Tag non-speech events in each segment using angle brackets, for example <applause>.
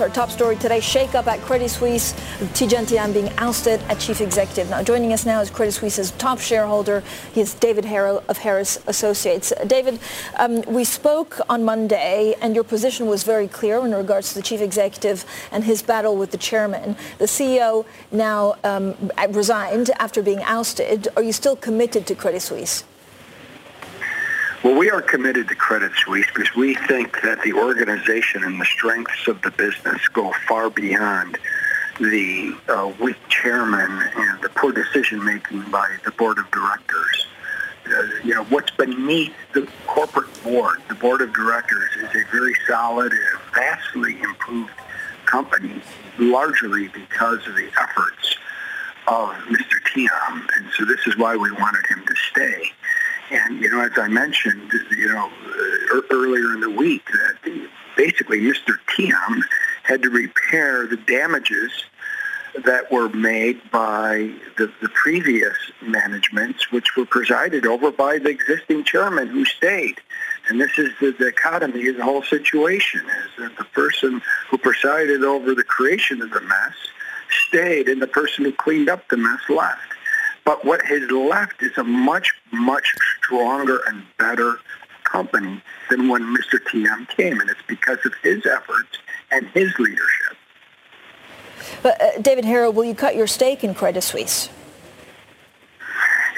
Our top story today, shake-up at Credit Suisse, Tidjane Thiam being ousted as chief executive. Now joining us now is Credit Suisse's top shareholder. He is David Herro of Harris Associates. David, um, we spoke on Monday and your position was very clear in regards to the chief executive and his battle with the chairman. The CEO now um, resigned after being ousted. Are you still committed to Credit Suisse? Well, we are committed to Credit Suisse because we think that the organization and the strengths of the business go far beyond the uh, weak chairman and the poor decision making by the board of directors. Uh, you know, what's beneath the corporate board, the board of directors, is a very solid and vastly improved company, largely because of the efforts of Mr. Thiam. And so this is why we wanted him to stay. And, you know, as I mentioned, you know, uh, earlier in the week, that basically Mr. Thiam had to repair the damages that were made by the, the previous managements, which were presided over by the existing chairman who stayed. And this is the dichotomy of the whole situation, is that the person who presided over the creation of the mess stayed and the person who cleaned up the mess left. But what has left is a much, much stronger and better company than when Mr. Thiam came. And it's because of his efforts and his leadership. But uh, David Herro, will you cut your stake in Credit Suisse?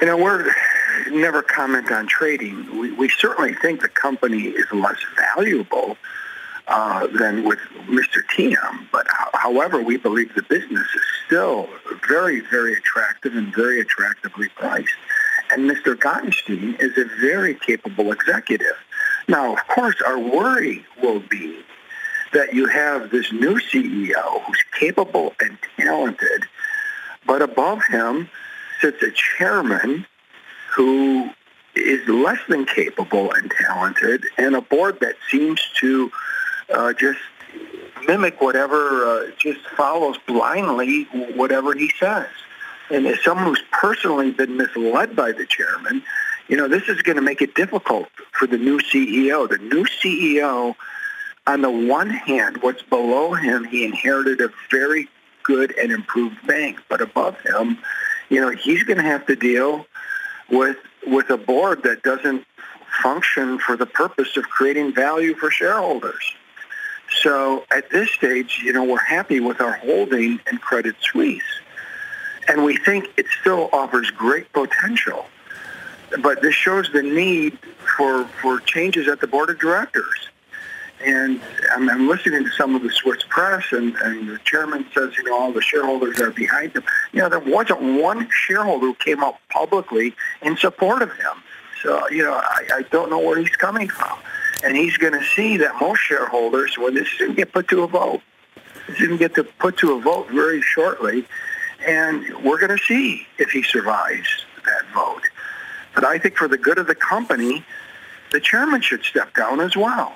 You know, we're never comment on trading. We, we certainly think the company is less valuable uh, than with Mr. Thiam. But however, we believe the business is still very, very attractive and very attractively priced. And Mr. Gottstein is a very capable executive. Now, of course, our worry will be that you have this new CEO who's capable and talented, but above him sits a chairman who is less than capable and talented, and a board that seems to uh, just mimic whatever, uh, just follows blindly whatever he says. And as someone who's personally been misled by the chairman, you know, this is going to make it difficult for the new CEO. The new CEO, on the one hand, what's below him, he inherited a very good and improved bank. But above him, you know, he's going to have to deal with with a board that doesn't function for the purpose of creating value for shareholders. So at this stage, you know, we're happy with our holding in Credit Suisse. And we think it still offers great potential. But this shows the need for, for changes at the board of directors. And I'm, I'm listening to some of the Swiss press, and, and the chairman says, you know, all the shareholders are behind him. You know, there wasn't one shareholder who came out publicly in support of him. So, you know, I, I don't know where he's coming from. And he's going to see that most shareholders, when this is going to get put to a vote, this is going to get to put to a vote very shortly, and we're going to see if he survives that vote. But I think for the good of the company, the chairman should step down as well.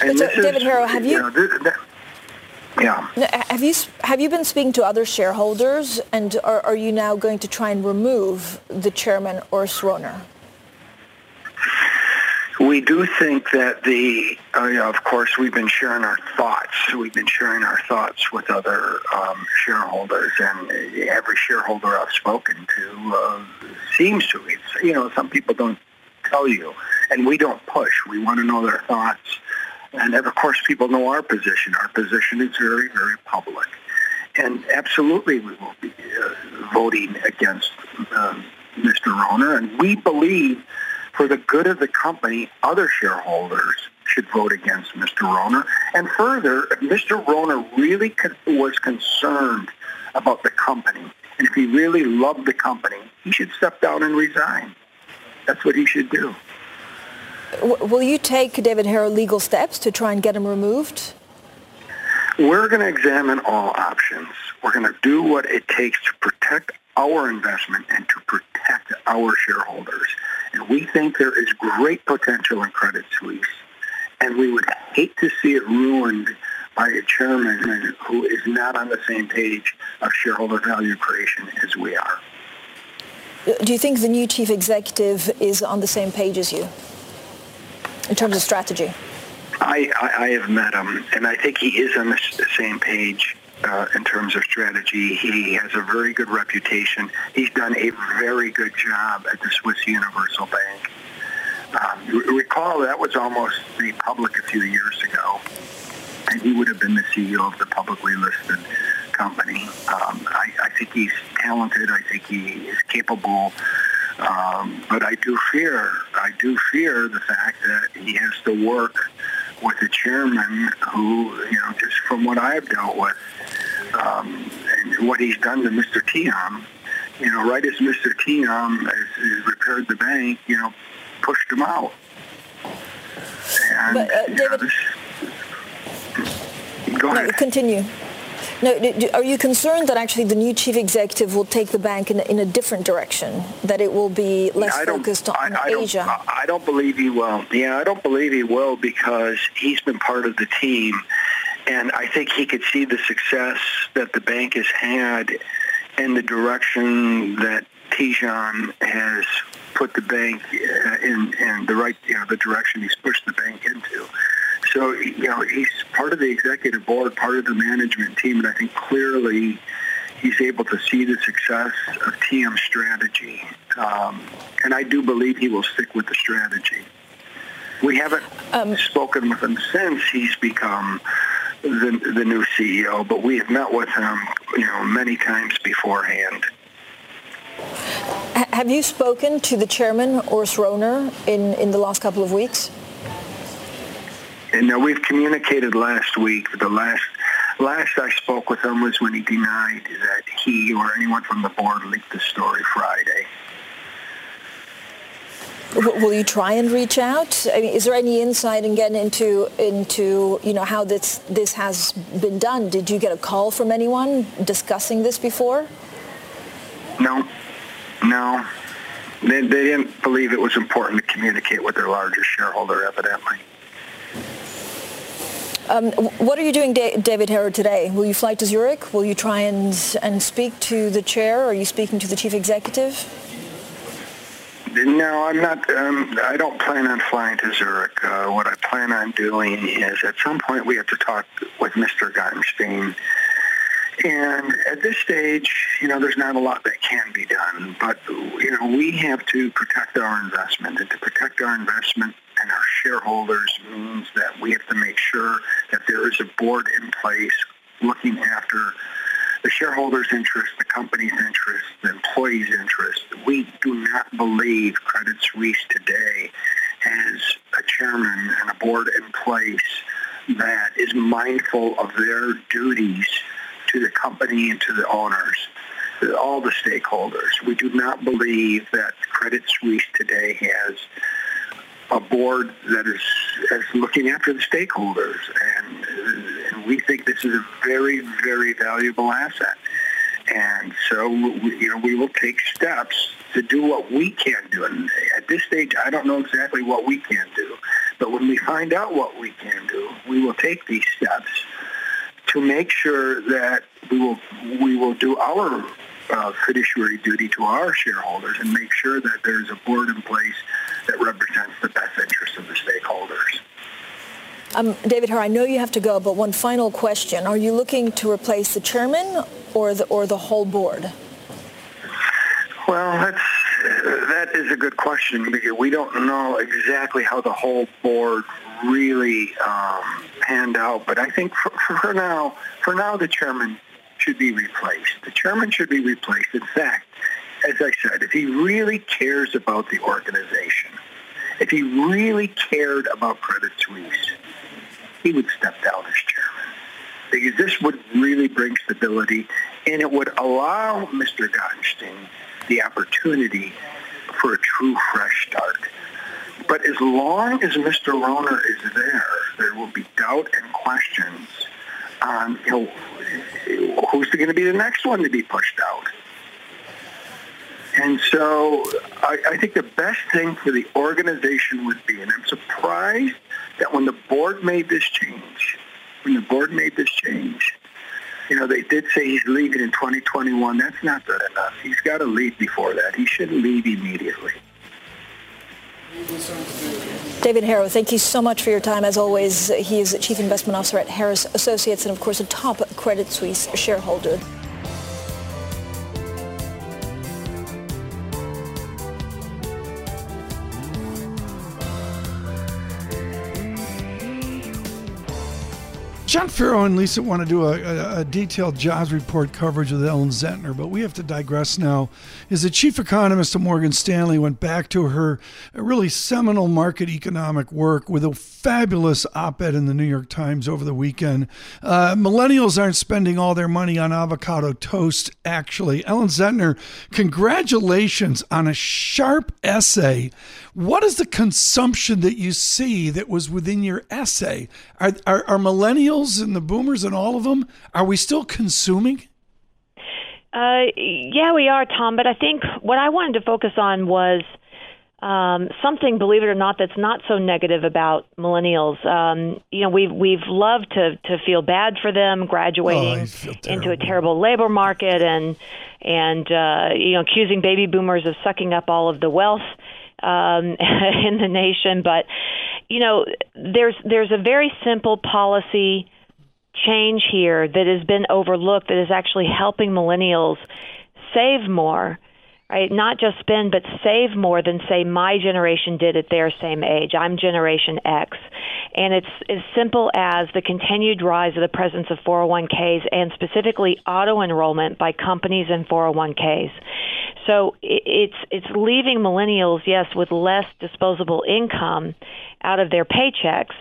And uh, so, David is, Herro, have you? you know, yeah. Have you have you been speaking to other shareholders, and are, are you now going to try and remove the chairman Urs Rohner? We do think that the, uh, of course, we've been sharing our thoughts. We've been sharing our thoughts with other um, shareholders, and every shareholder I've spoken to uh, seems to. It's, you know, some people don't tell you, and we don't push. We want to know their thoughts, and of course, people know our position. Our position is very, very public, and absolutely, we will be uh, voting against um, Mr. Rohner, and we believe for the good of the company, other shareholders should vote against Mr. Rohner. And further, Mr. Rohner really con- was concerned about the company, and if he really loved the company, he should step down and resign. That's what he should do. W- will you take David Herro legal steps to try and get him removed? We're going to examine all options. We're going to do what it takes to protect our investment and to protect our shareholders. And we think there is great potential in Credit Suisse. and we would hate to see it ruined by a chairman who is not on the same page of shareholder value creation as we are. Do you think the new chief executive is on the same page as you in terms of strategy? I, I, I have met him, and I think he is on the, the same page uh, in terms of strategy. He has a very good reputation. He's done a very good job at the Swiss Universal Bank. Um, recall that was almost the public a few years ago, and he would have been the CEO of the publicly listed company. Um, I, I think he's talented. I think he is capable. Um, but I do fear, I do fear the fact that he has to work with a chairman who, you know, just from what I've dealt with um, and what he's done to Mr. Thiam, you know, right as Mr. Thiam has, has repaired the bank, you know, pushed him out. And, but, uh, David, know, this, go ahead. No, continue. No, are you concerned that actually the new chief executive will take the bank in, in a different direction? That it will be less focused on I, I Asia? Don't, I don't believe he will. Yeah, I don't believe he will because he's been part of the team. And I think he could see the success that the bank has had and the direction that Tidjane has put the bank uh, in, in the right, you know, the direction he's pushed the bank into. So, you know, he's part of the executive board, part of the management team, and I think clearly he's able to see the success of Thiam strategy. Um, and I do believe he will stick with the strategy. We haven't um, spoken with him since he's become the, the new CEO, but we have met with him, you know, many times beforehand. Have you spoken to the chairman, Urs Rohner, in, in the last couple of weeks? And uh, we've communicated last week. The last last I spoke with him was when he denied that he or anyone from the board leaked the story Friday. Will you try and reach out? I mean, is there any insight and getting into into you know how this this has been done? Did you get a call from anyone discussing this before? No, no. They, they didn't believe it was important to communicate with their largest shareholder, evidently. Um, what are you doing, David Herro, today? Will you fly to Zurich? Will you try and, and speak to the chair? Are you speaking to the chief executive? No, I'm not. Um, I don't plan on flying to Zurich. Uh, what I plan on doing is at some point we have to talk with Mr. Gottstein. And at this stage, you know, there's not a lot that can be done. But, you know, we have to protect our investment. And to protect our investment, and our shareholders means that we have to make sure that there is a board in place looking after the shareholders' interest, the company's interest, the employees' interest. We do not believe Credit Suisse today has a chairman and a board in place that is mindful of their duties to the company and to the owners, to all the stakeholders. We do not believe that Credit Suisse today has a board that is, is looking after the stakeholders, and, and we think this is a very, very valuable asset. And so, we, you know, we will take steps to do what we can do. And at this stage, I don't know exactly what we can do. But when we find out what we can do, we will take these steps to make sure that we will we will do our uh, fiduciary duty to our shareholders and make sure that there's a board in place that represents the best interests of the stakeholders. Um, David Herro, I know you have to go, but one final question. Are you looking to replace the chairman or the, or the whole board? Well, that's, that is a good question because we don't know exactly how the whole board really um, panned out. But I think for, for now, for now, the chairman should be replaced. The chairman should be replaced. In fact, as I said, if he really cares about the organization, if he really cared about Credit Suisse, he would step down as chairman. Because this would really bring stability and it would allow Mr. Gottstein the opportunity for a true fresh start. But as long as Mr. Rohner is there, there will be doubt and questions on, you know, who's going to be the next one to be pushed out. And so I, I think the best thing for the organization would be, and I'm surprised that when the board made this change, when the board made this change, you know, they did say he's leaving in 2021. That's not good enough. He's got to leave before that. He shouldn't leave immediately. David Herro, thank you so much for your time. As always, he is Chief Investment Officer at Harris Associates and, of course, a top Credit Suisse shareholder. John Ferro and Lisa want to do a, a, a, detailed jobs report coverage with Ellen Zentner, but we have to digress now. Is the chief economist of Morgan Stanley went back to her really seminal market economic work with a fabulous op ed in the New York Times over the weekend. Uh, millennials aren't spending all their money on avocado toast, actually. Ellen Zentner, congratulations on a sharp essay. What is the consumption that you see that was within your essay? Are, are, are millennials and the boomers and all of them, are we still consuming? Uh, yeah, we are, Tom. But I think what I wanted to focus on was um, something, believe it or not, that's not so negative about millennials. Um, you know, we've we've loved to to feel bad for them graduating oh, into a terrible labor market and and uh, you know accusing baby boomers of sucking up all of the wealth um, <laughs> in the nation. But you know, there's there's a very simple policy change here that has been overlooked that is actually helping millennials save more right? Not just spend, but save more than, say, my generation did at their same age. I'm Generation X. And it's as simple as the continued rise of the presence of 401ks and specifically auto enrollment by companies in 401ks. So it's it's leaving millennials, yes, with less disposable income out of their paychecks.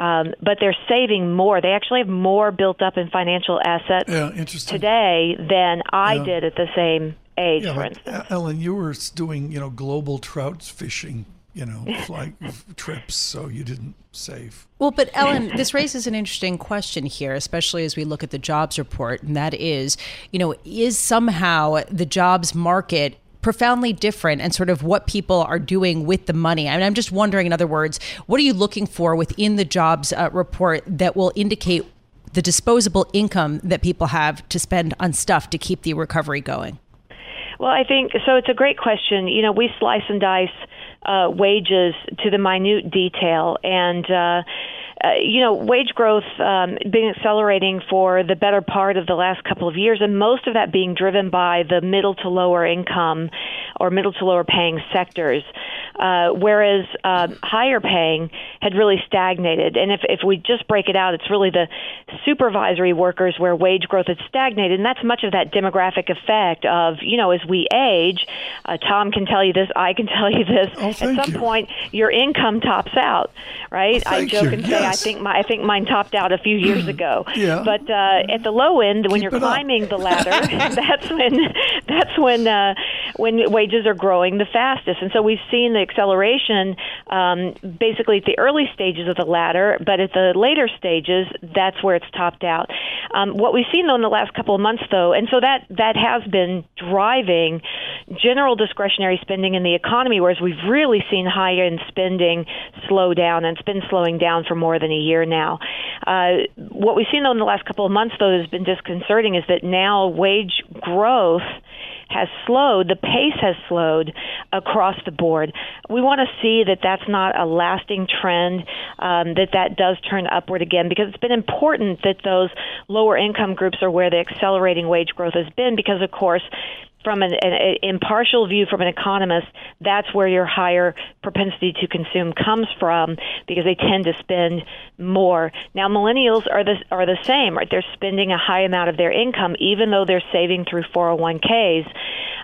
Um, but they're saving more. They actually have more built up in financial assets yeah, today than I yeah. did at the same age, yeah, for instance. Ellen, you were doing, you know, global trout fishing, you know, <laughs> like trips, so you didn't save. Well, but Ellen, this raises an interesting question here, especially as we look at the jobs report, and that is, you know, is somehow the jobs market profoundly different and sort of what people are doing with the money. I mean, I'm just wondering, in other words, what are you looking for within the jobs uh, report that will indicate the disposable income that people have to spend on stuff to keep the recovery going? Well, I think so. It's a great question. You know, we slice and dice uh, wages to the minute detail, and uh, uh, you know, wage growth um, been accelerating for the better part of the last couple of years, and most of that being driven by the middle to lower income or middle to lower paying sectors, uh, whereas uh, higher paying had really stagnated. And if, if we just break it out, it's really the supervisory workers where wage growth has stagnated, and that's much of that demographic effect of, you know, as we age, uh, Tom can tell you this, I can tell you this, oh, at some you. point your income tops out, right? Oh, I joke you. and say, yes. I think my I think mine topped out a few years <clears throat> ago. yeah. But uh, at the low end, when Keep you're climbing up. the ladder, <laughs> <laughs> that's when that's when uh, when wages are growing the fastest. And so we've seen the acceleration um, basically at the early stages of the ladder, but at the later stages, that's where it's topped out. Um, what we've seen though in the last couple of months, though, and so that that has been driving general discretionary spending in the economy, whereas we've really seen high end spending slow down, and it's been slowing down for more than a year now. Uh, what we've seen though in the last couple of months, though, has been disconcerting is that now wage growth has slowed, the pace has slowed across the board. We want to see that that's not a lasting trend, um, that that does turn upward again, because it's been important that those lower income groups are where the accelerating wage growth has been, because of course from an, an, impartial view from an economist, that's where your higher propensity to consume comes from because they tend to spend more. Now, millennials are the are the same, right? They're spending a high amount of their income, even though they're saving through 401ks.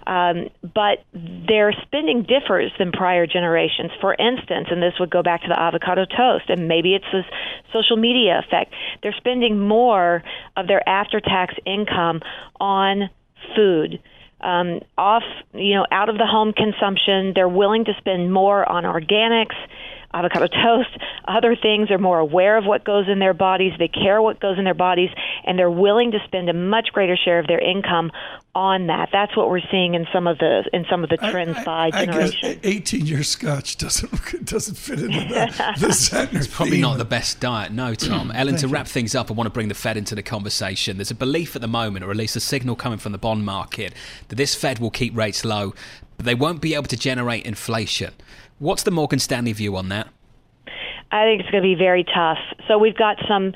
Um, but their spending differs than prior generations. For instance, and this would go back to the avocado toast, and maybe it's this social media effect. They're spending more of their after-tax income on food um, off, you know, out of the home consumption. They're willing to spend more on organics, avocado toast, other things. They're more aware of what goes in their bodies. They care what goes in their bodies, and they're willing to spend a much greater share of their income on that. That's what we're seeing in some of the in some of the trends I, by I, generation. I Eighteen year Scotch doesn't <laughs> doesn't fit into the, <laughs> the Zentner It's probably theme. not the best diet, no, <clears throat> Tom. Ellen, to wrap you. things up, I want to bring the Fed into the conversation. There's a belief at the moment, or at least a signal coming from the bond market, that this Fed will keep rates low, but they won't be able to generate inflation. What's the Morgan Stanley view on that? I think it's going to be very tough. So we've got some,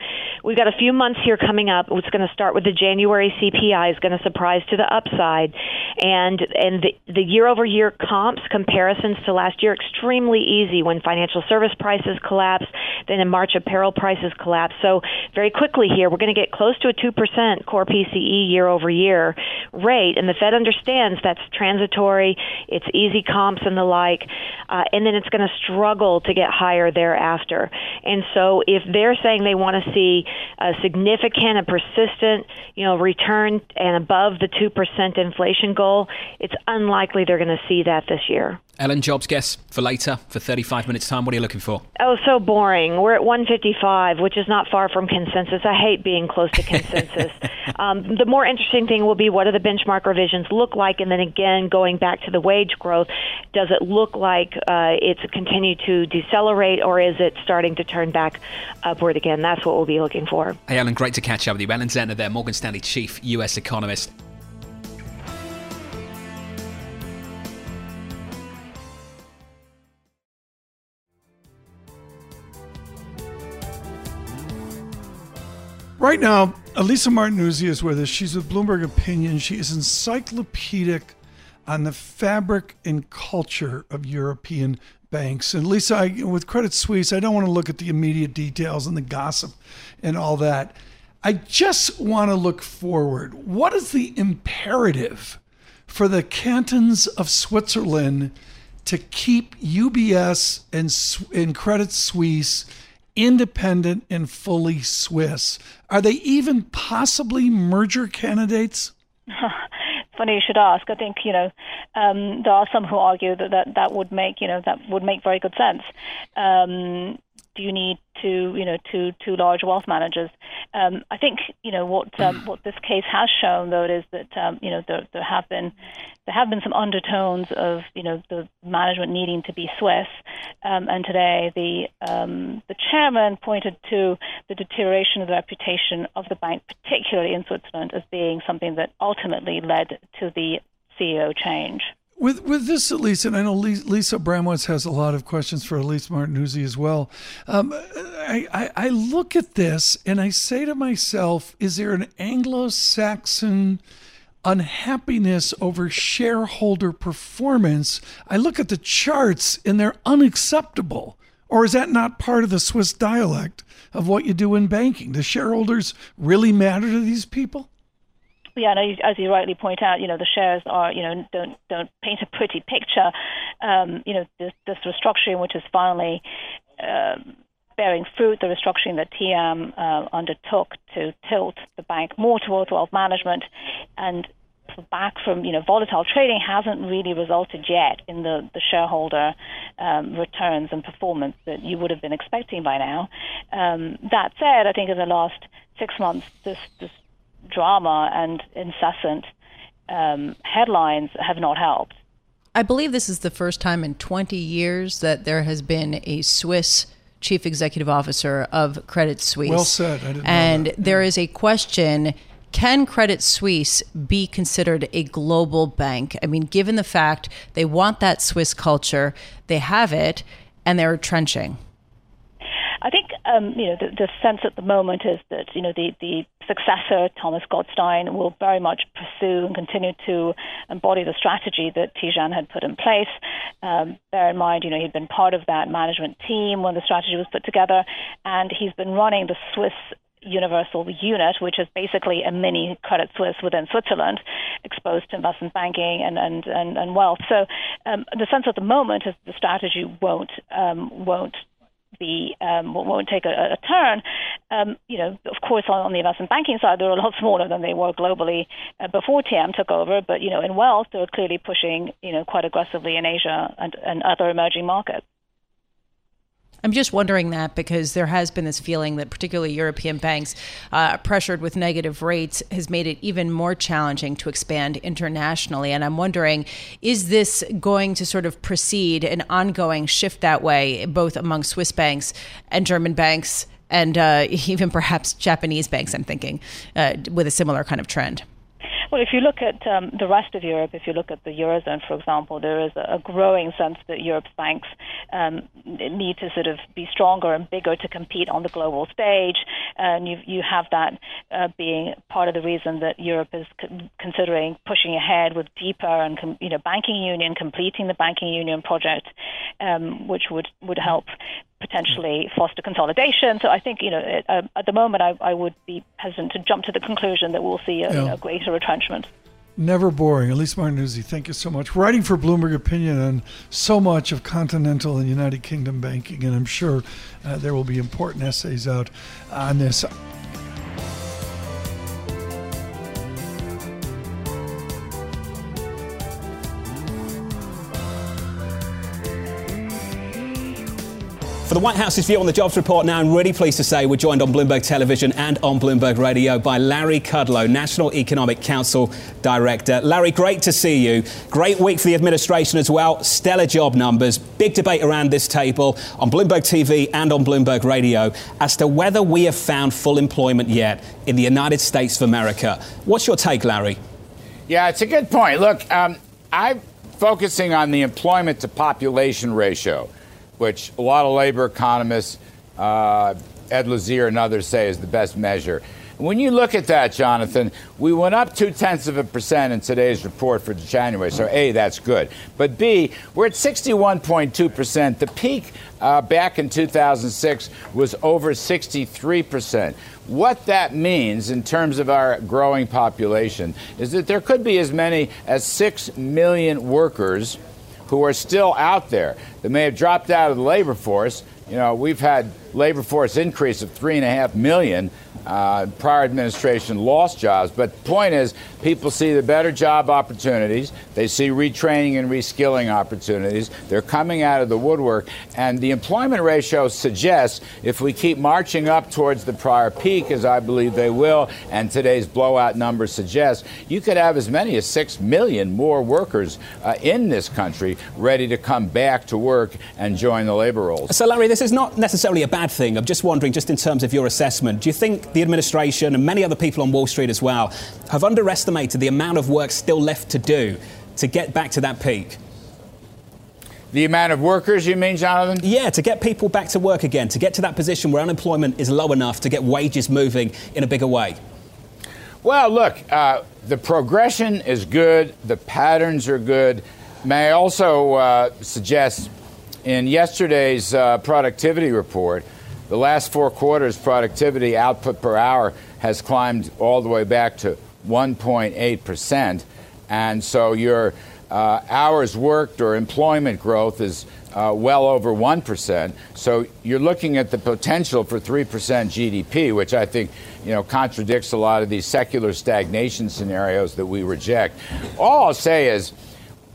we've got a few months here coming up. It's going to start with the January CPI is going to surprise to the upside, and and the, the year-over-year comps comparisons to last year extremely easy when financial service prices collapse. Then in March, apparel prices collapse. So very quickly here, we're going to get close to a two percent core PCE year-over-year rate, and the Fed understands that's transitory. It's easy comps and the like, uh, and then it's going to struggle to get higher thereafter. And so if they're saying they want to see a significant and persistent, you know, return and above the 2% inflation goal, it's unlikely they're going to see that this year. Ellen, jobs guess for later, for 35 minutes time. What are you looking for? Oh, so boring. We're at 155, which is not far from consensus. I hate being close to consensus. <laughs> um, the more interesting thing will be what do the benchmark revisions look like? And then again, going back to the wage growth, does it look like uh, it's continued to decelerate or is it starting to turn back upward again? That's what we'll be looking for. Hey, Ellen, great to catch up with you. Ellen Zentner there, Morgan Stanley chief U.S. economist. Right now, Elisa Martinuzzi is with us. She's with Bloomberg Opinion. She is encyclopedic on the fabric and culture of European banks. And Lisa, I, with Credit Suisse, I don't want to look at the immediate details and the gossip and all that. I just want to look forward. What is the imperative for the cantons of Switzerland to keep UBS and, and Credit Suisse independent and fully Swiss. Are they even possibly merger candidates? <laughs> Funny you should ask. I think you know um, there are some who argue that, that that would make you know that would make very good sense. Um, do you need to you know two two large wealth managers? Um, I think you know what um, <clears throat> what this case has shown though is that um, you know there, there have been there have been some undertones of you know the management needing to be Swiss, um, and today the um, the chairman pointed to the deterioration of the reputation of the bank, particularly in Switzerland, as being something that ultimately led to the CEO change. With with this, Lisa, and I know Lisa Abramowicz has a lot of questions for Elise Martinuzzi as well. Um, I, I, I look at this and I say to myself, is there an Anglo-Saxon unhappiness over shareholder performance? I look at the charts and they're unacceptable. Or is that not part of the Swiss dialect of what you do in banking? Do shareholders really matter to these people? Yeah, no, as you rightly point out, you know the shares are, you know, don't don't paint a pretty picture. Um, you know, this, this restructuring, which is finally uh, bearing fruit, the restructuring that Thiam uh, undertook to tilt the bank more towards wealth management, and back from you know volatile trading hasn't really resulted yet in the the shareholder um, returns and performance that you would have been expecting by now. Um, that said, I think in the last six months, this this drama and incessant um, headlines have not helped. I believe this is the first time in 20 years that there has been a Swiss chief executive officer of Credit Suisse. Well said. and there is a question can Credit Suisse be considered a global bank? I mean, given the fact they want that Swiss culture, they have it, and they're retrenching. Um, you know the, the, sense at the moment is that you know the, the successor Thomas Gottstein will very much pursue and continue to embody the strategy that Tidjane had put in place. Um, bear in mind, you know he'd been part of that management team when the strategy was put together, and he's been running the Swiss universal unit, which is basically a mini Credit Suisse within Switzerland, exposed to investment banking and and and, and wealth. So um, the sense at the moment is the strategy won't um, won't um, won't take a, a turn. Um, you know, of course, on, on, the investment banking side, they're a lot <laughs> smaller than they were globally uh, before Thiam took over. But you know, in wealth, they're clearly pushing you know quite aggressively in Asia and, and other emerging markets. I'm just wondering that because there has been this feeling that particularly European banks, uh, pressured with negative rates, has made it even more challenging to expand internationally. And I'm wondering, is this going to sort of proceed an ongoing shift that way, both among Swiss banks and German banks, and uh, <laughs> even perhaps Japanese banks? I'm thinking uh, with a similar kind of trend. Well, if you look at um, the rest of Europe, if you look at the Eurozone, for example, there is a, growing sense that Europe's banks um, need to sort of be stronger and bigger to compete on the global stage. And you, you have that uh, being part of the reason that Europe is considering pushing ahead with deeper and com- you know banking union, completing the banking union project, um, which would would help potentially foster consolidation. So I think, you know, it, uh, at the moment, I, I, would be hesitant to jump to the conclusion that we'll see a, yeah. greater retrenchment. Never boring. Elise Martinuzzi, thank you so much. Writing for Bloomberg Opinion on so much of continental and United Kingdom banking, and I'm sure uh, there will be important essays out on this. For the White House's view on the jobs report now, I'm really pleased to say we're joined on Bloomberg Television and on Bloomberg Radio by Larry Kudlow, National Economic Council Director. Larry, great to see you. Great week for the administration as well. Stellar job numbers. Big debate around this table on Bloomberg TV and on Bloomberg Radio as to whether we have found full employment yet in the United States of America. What's your take, Larry? Yeah, it's a good point. Look, um, I'm focusing on the employment to population ratio which a lot of labor economists, uh, Ed Lazear and others say is the best measure. When you look at that, Jonathan, we went up two tenths of a percent in today's report for January. So, A, that's good. But B, we're at 61.2 percent. The peak uh, back in 2006 was over 63 percent. What that means in terms of our growing population is that there could be as many as 6 million workers who are still out there that may have dropped out of the labor force. You know, we've had labor force increase of three and a half million uh, prior administration lost jobs. But the point is, people see the better job opportunities. They see retraining and reskilling opportunities. They're coming out of the woodwork. And the employment ratio suggests if we keep marching up towards the prior peak, as I believe they will, and today's blowout numbers suggest, you could have as many as 6 million more workers uh, in this country ready to come back to work and join the labor rolls. So, Larry, this is not necessarily a bad thing. I'm just wondering, just in terms of your assessment, do you think the administration and many other people on Wall Street as well have underestimated the amount of work still left to do to get back to that peak? The amount of workers, you mean, Jonathan? Yeah, to get people back to work again, to get to that position where unemployment is low enough to get wages moving in a bigger way. Well, look, uh, the progression is good, the patterns are good. May I also uh, suggest in yesterday's uh, productivity report, the last four quarters productivity output per hour has climbed all the way back to 1.8%. And so your uh, hours worked or employment growth is uh, well over 1%. So you're looking at the potential for 3% GDP, which I think you know, contradicts a lot of these secular stagnation scenarios that we reject. All I'll say is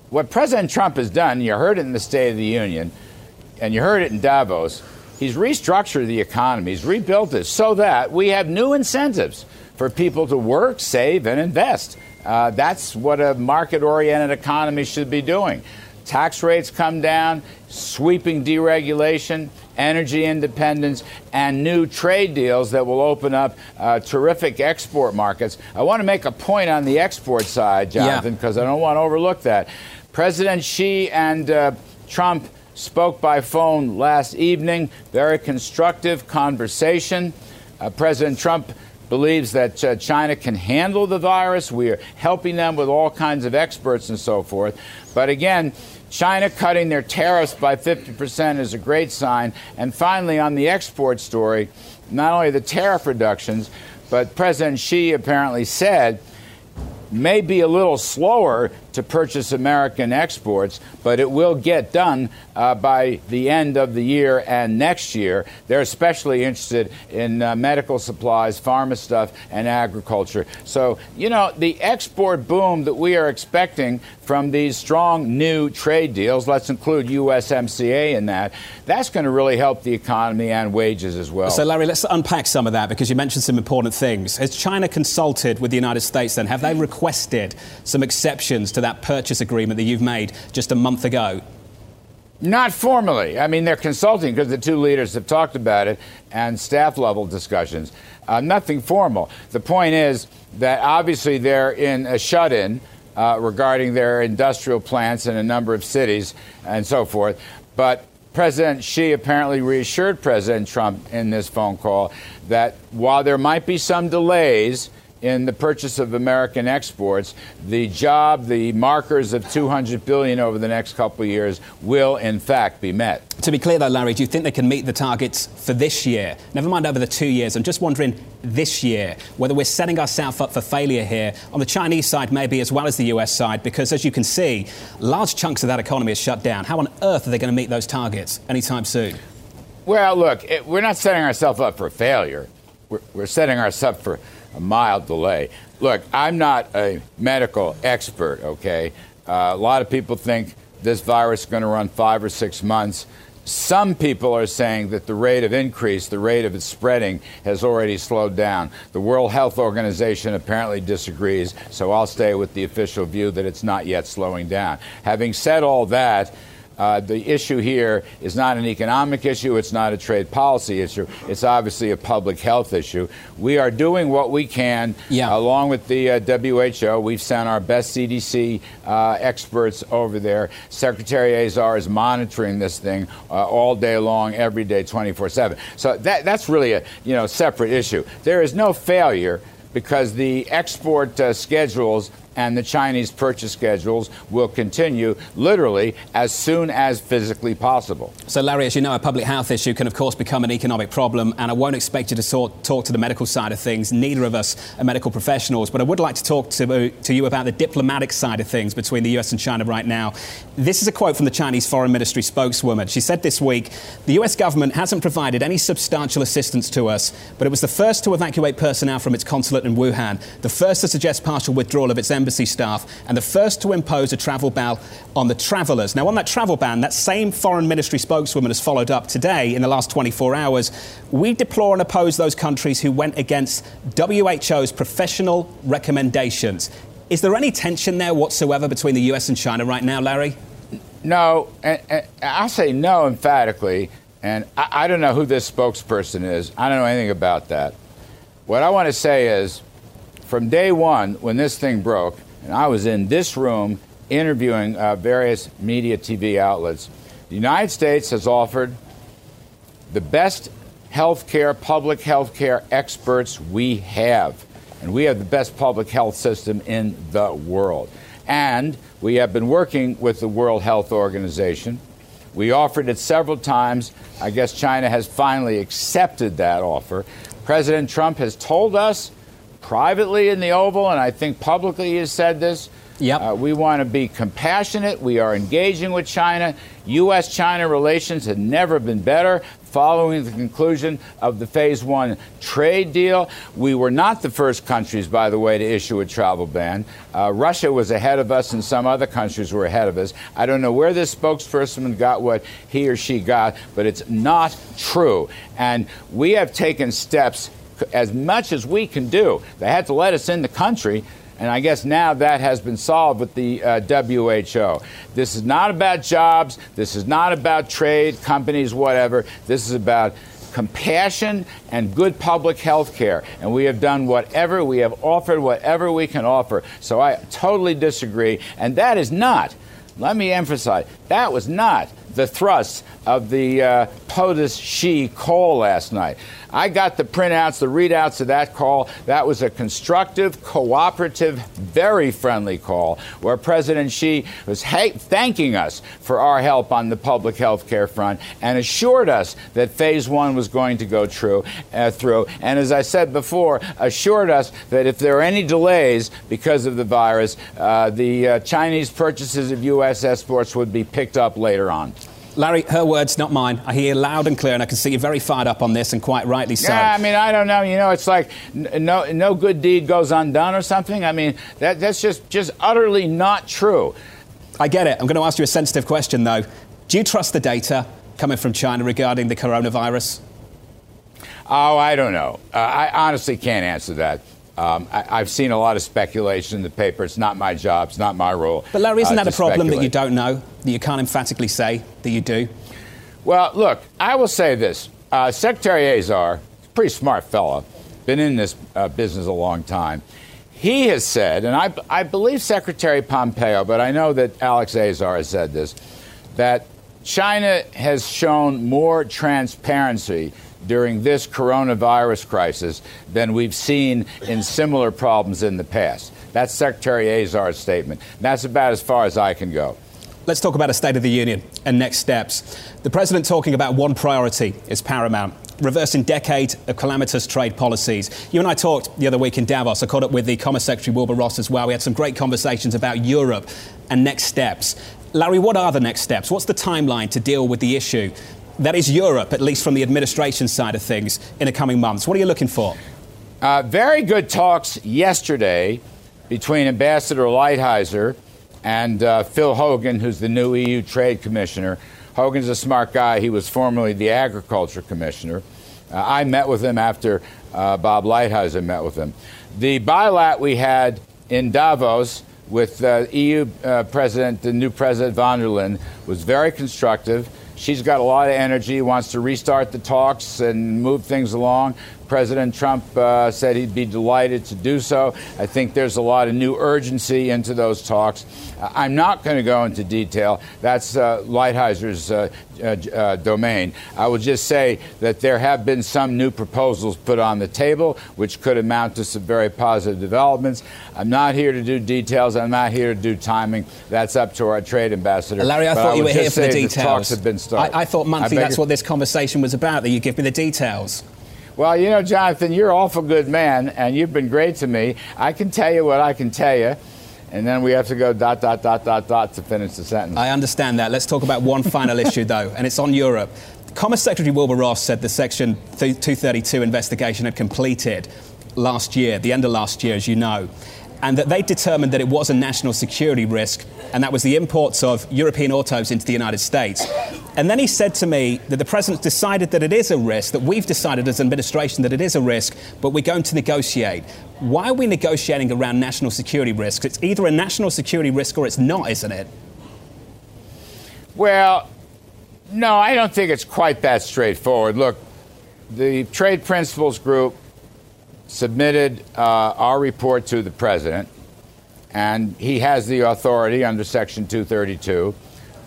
what President Trump has done, you heard it in the State of the Union, and you heard it in Davos, He's restructured the economy, he's rebuilt it so that we have new incentives for people to work, save, and invest. Uh, that's what a market oriented economy should be doing. Tax rates come down, sweeping deregulation, energy independence, and new trade deals that will open up uh, terrific export markets. I want to make a point on the export side, Jonathan, because yeah. I don't want to overlook that. President Xi and uh, Trump spoke by phone last evening. Very constructive conversation. Uh, President Trump believes that uh, China can handle the virus. We are helping them with all kinds of experts and so forth. But again, China cutting their tariffs by 50% is a great sign. And finally, on the export story, not only the tariff reductions, but President Xi apparently said may be a little slower to purchase American exports, but it will get done uh, by the end of the year and next year. They're especially interested in uh, medical supplies, pharma stuff, and agriculture. So, you know, the export boom that we are expecting from these strong new trade deals, let's include USMCA in that, that's going to really help the economy and wages as well. So, Larry, let's unpack some of that because you mentioned some important things. Has China consulted with the United States then? Have they requested some exceptions to that purchase agreement that you've made just a month ago? Not formally. I mean, they're consulting because the two leaders have talked about it and staff level discussions. Uh, nothing formal. The point is that obviously they're in a shut in uh, regarding their industrial plants in a number of cities and so forth. But President Xi apparently reassured President Trump in this phone call that while there might be some delays, in the purchase of American exports, the job, the markers of 200 billion over the next couple of years will in fact be met. To be clear though, Larry, do you think they can meet the targets for this year? Never mind over the two years. I'm just wondering this year whether we're setting ourselves up for failure here on the Chinese side, maybe as well as the US side, because as you can see, large chunks of that economy is shut down. How on earth are they going to meet those targets anytime soon? Well, look, it, we're not setting ourselves up for failure. We're, we're setting ourselves up for a mild delay. Look, I'm not a medical expert, okay? Uh, a lot of people think this virus is going to run five or six months. Some people are saying that the rate of increase, the rate of its spreading, has already slowed down. The World Health Organization apparently disagrees, so I'll stay with the official view that it's not yet slowing down. Having said all that, uh, the issue here is not an economic issue, it's not a trade policy issue, it's obviously a public health issue. We are doing what we can yeah. along with the uh, WHO. We've sent our best CDC uh, experts over there. Secretary Azar is monitoring this thing uh, all day long, every day, 24 7. So that, that's really a you know, separate issue. There is no failure because the export uh, schedules and the Chinese purchase schedules will continue literally as soon as physically possible. So, Larry, as you know, a public health issue can, of course, become an economic problem, and I won't expect you to talk, to the medical side of things. Neither of us are medical professionals, but I would like to talk to, to you about the diplomatic side of things between the US and China right now. This is a quote from the Chinese Foreign Ministry spokeswoman. She said this week the US government hasn't provided any substantial assistance to us, but it was the first to evacuate personnel from its consulate in Wuhan, the first to suggest partial withdrawal of its embassy staff and the first to impose a travel ban on the travellers. Now, on that travel ban, that same foreign ministry spokeswoman has followed up today in the last 24 hours. We deplore and oppose those countries who went against WHO's professional recommendations. Is there any tension there whatsoever between the US and China right now, Larry? No, and, and I say no emphatically. And I, I don't know who this spokesperson is. I don't know anything about that. What I want to say is from day one, when this thing broke, and I was in this room interviewing uh, various media TV outlets, the United States has offered the best healthcare, public healthcare experts we have. And we have the best public health system in the world. And we have been working with the World Health Organization. We offered it several times. I guess China has finally accepted that offer. President Trump has told us privately in the Oval, and I think publicly he has said this. Yep. Uh, we want to be compassionate. We are engaging with China. U.S. China relations have never been better. Following the conclusion of the phase one trade deal, we were not the first countries, by the way, to issue a travel ban. Uh, Russia was ahead of us, and some other countries were ahead of us. I don't know where this spokesperson got what he or she got, but it's not true. And we have taken steps as much as we can do. They had to let us in the country. And I guess now that has been solved with the uh, WHO. This is not about jobs. This is not about trade, companies, whatever. This is about compassion and good public health care. And we have done whatever, we have offered whatever we can offer. So I totally disagree. And that is not let me emphasize that was not the thrust of the uh, POTUS Xi call last night. I got the printouts, the readouts of that call. That was a constructive, cooperative, very friendly call where President Xi was ha- thanking us for our help on the public health care front and assured us that phase one was going to go true, uh, through. And as I said before, assured us that if there are any delays because of the virus, uh, the uh, Chinese purchases of U.S. exports would be picked up later on. Larry, her words, not mine. I hear loud and clear, and I can see you're very fired up on this, and quite rightly so. Yeah, I mean, I don't know. You know, it's like no, no good deed goes undone or something. I mean, that, that's just, just utterly not true. I get it. I'm going to ask you a sensitive question, though. Do you trust the data coming from China regarding the coronavirus? Oh, I don't know. Uh, I honestly can't answer that. Um, I, have seen a lot of speculation in the paper. It's not my job. It's not my role. But Larry, isn't uh, that a problem speculate. that you don't know, that you can't emphatically say that you do? Well, look, I will say this: uh, Secretary Azar, pretty smart fellow, been in this uh, business a long time. He has said, and I, I believe Secretary Pompeo, but I know that Alex Azar has said this, that China has shown more transparency during this coronavirus crisis than we've seen in similar problems in the past. That's Secretary Azar's statement. That's about as far as I can go. Let's talk about a State of the Union and next steps. The President talking about one priority is paramount reversing decades of calamitous trade policies. You and I talked the other week in Davos. I caught up with the Commerce Secretary Wilbur Ross as well. We had some great conversations about Europe and next steps. Larry, what are the next steps? What's the timeline to deal with the issue? That is Europe, at least from the administration side of things, in the coming months. What are you looking for? Uh, very good talks yesterday between Ambassador Lighthizer and uh, Phil Hogan, who's the new EU Trade Commissioner. Hogan's a smart guy. He was formerly the Agriculture Commissioner. Uh, I met with him after uh, Bob Lighthizer met with him. The bilat we had in Davos with uh, EU uh, President, the new President von der Leyen, was very constructive. She's got a lot of energy, wants to restart the talks and move things along. President Trump uh, said he'd be delighted to do so. I think there's a lot of new urgency into those talks. Uh, I'm not going to go into detail. That's uh, Lighthizer's uh, uh, uh, domain. I will just say that there have been some new proposals put on the table, which could amount to some very positive developments. I'm not here to do details. I'm not here to do timing. That's up to our trade ambassador. Larry, I but thought I you were here for the details. talks have been started. I, I thought monthly that's what this conversation was about, that you give me the details. Well, you know, Jonathan, you're an awful good man, and you've been great to me. I can tell you what I can tell you, and then we have to go dot, dot, dot, dot, dot to finish the sentence. I understand that. Let's talk about one final <laughs> issue, though, and it's on Europe. Commerce Secretary Wilbur Ross said the Section 232 investigation had completed last year, the end of last year, as you know, and that they determined that it was a national security risk, and that was the imports of European autos into the United States. And then he said to me that the president decided that it is a risk, that we've decided as an administration that it is a risk, but we're going to negotiate. Why are we negotiating around national security risks? It's either a national security risk or it's not, isn't it? Well, no, I don't think it's quite that straightforward. Look, the Trade Principles Group submitted uh, our report to the president, and he has the authority under Section 232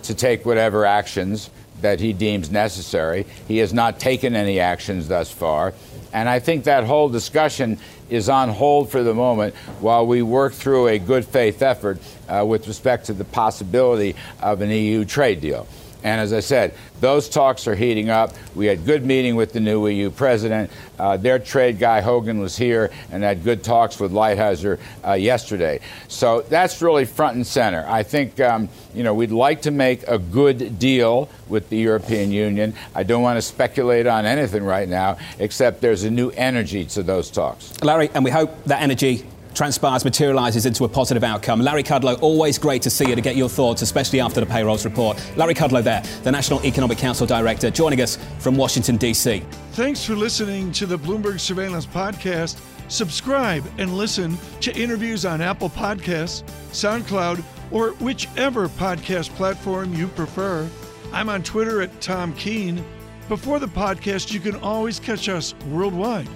to take whatever actions that he deems necessary. He has not taken any actions thus far. And I think that whole discussion is on hold for the moment while we work through a good faith effort uh, with respect to the possibility of an EU trade deal. And as I said, those talks are heating up. We had good meeting with the new EU president. Uh, their trade guy Hogan was here and had good talks with Lighthizer uh, yesterday. So that's really front and center. I think um, you know we'd like to make a good deal with the European Union. I don't want to speculate on anything right now, except there's a new energy to those talks. Larry, and we hope that energy transpires, materialises into a positive outcome. Larry Kudlow, always great to see you to get your thoughts, especially after the payrolls report. Larry Kudlow there, the National Economic Council Director, joining us from Washington, D.C. Thanks for listening to the Bloomberg Surveillance Podcast. Subscribe and listen to interviews on Apple Podcasts, SoundCloud, or whichever podcast platform you prefer. I'm on Twitter at Tom Keene. Before the podcast, you can always catch us worldwide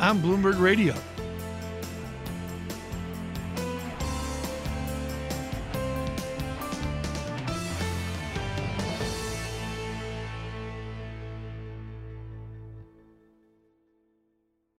on Bloomberg Radio.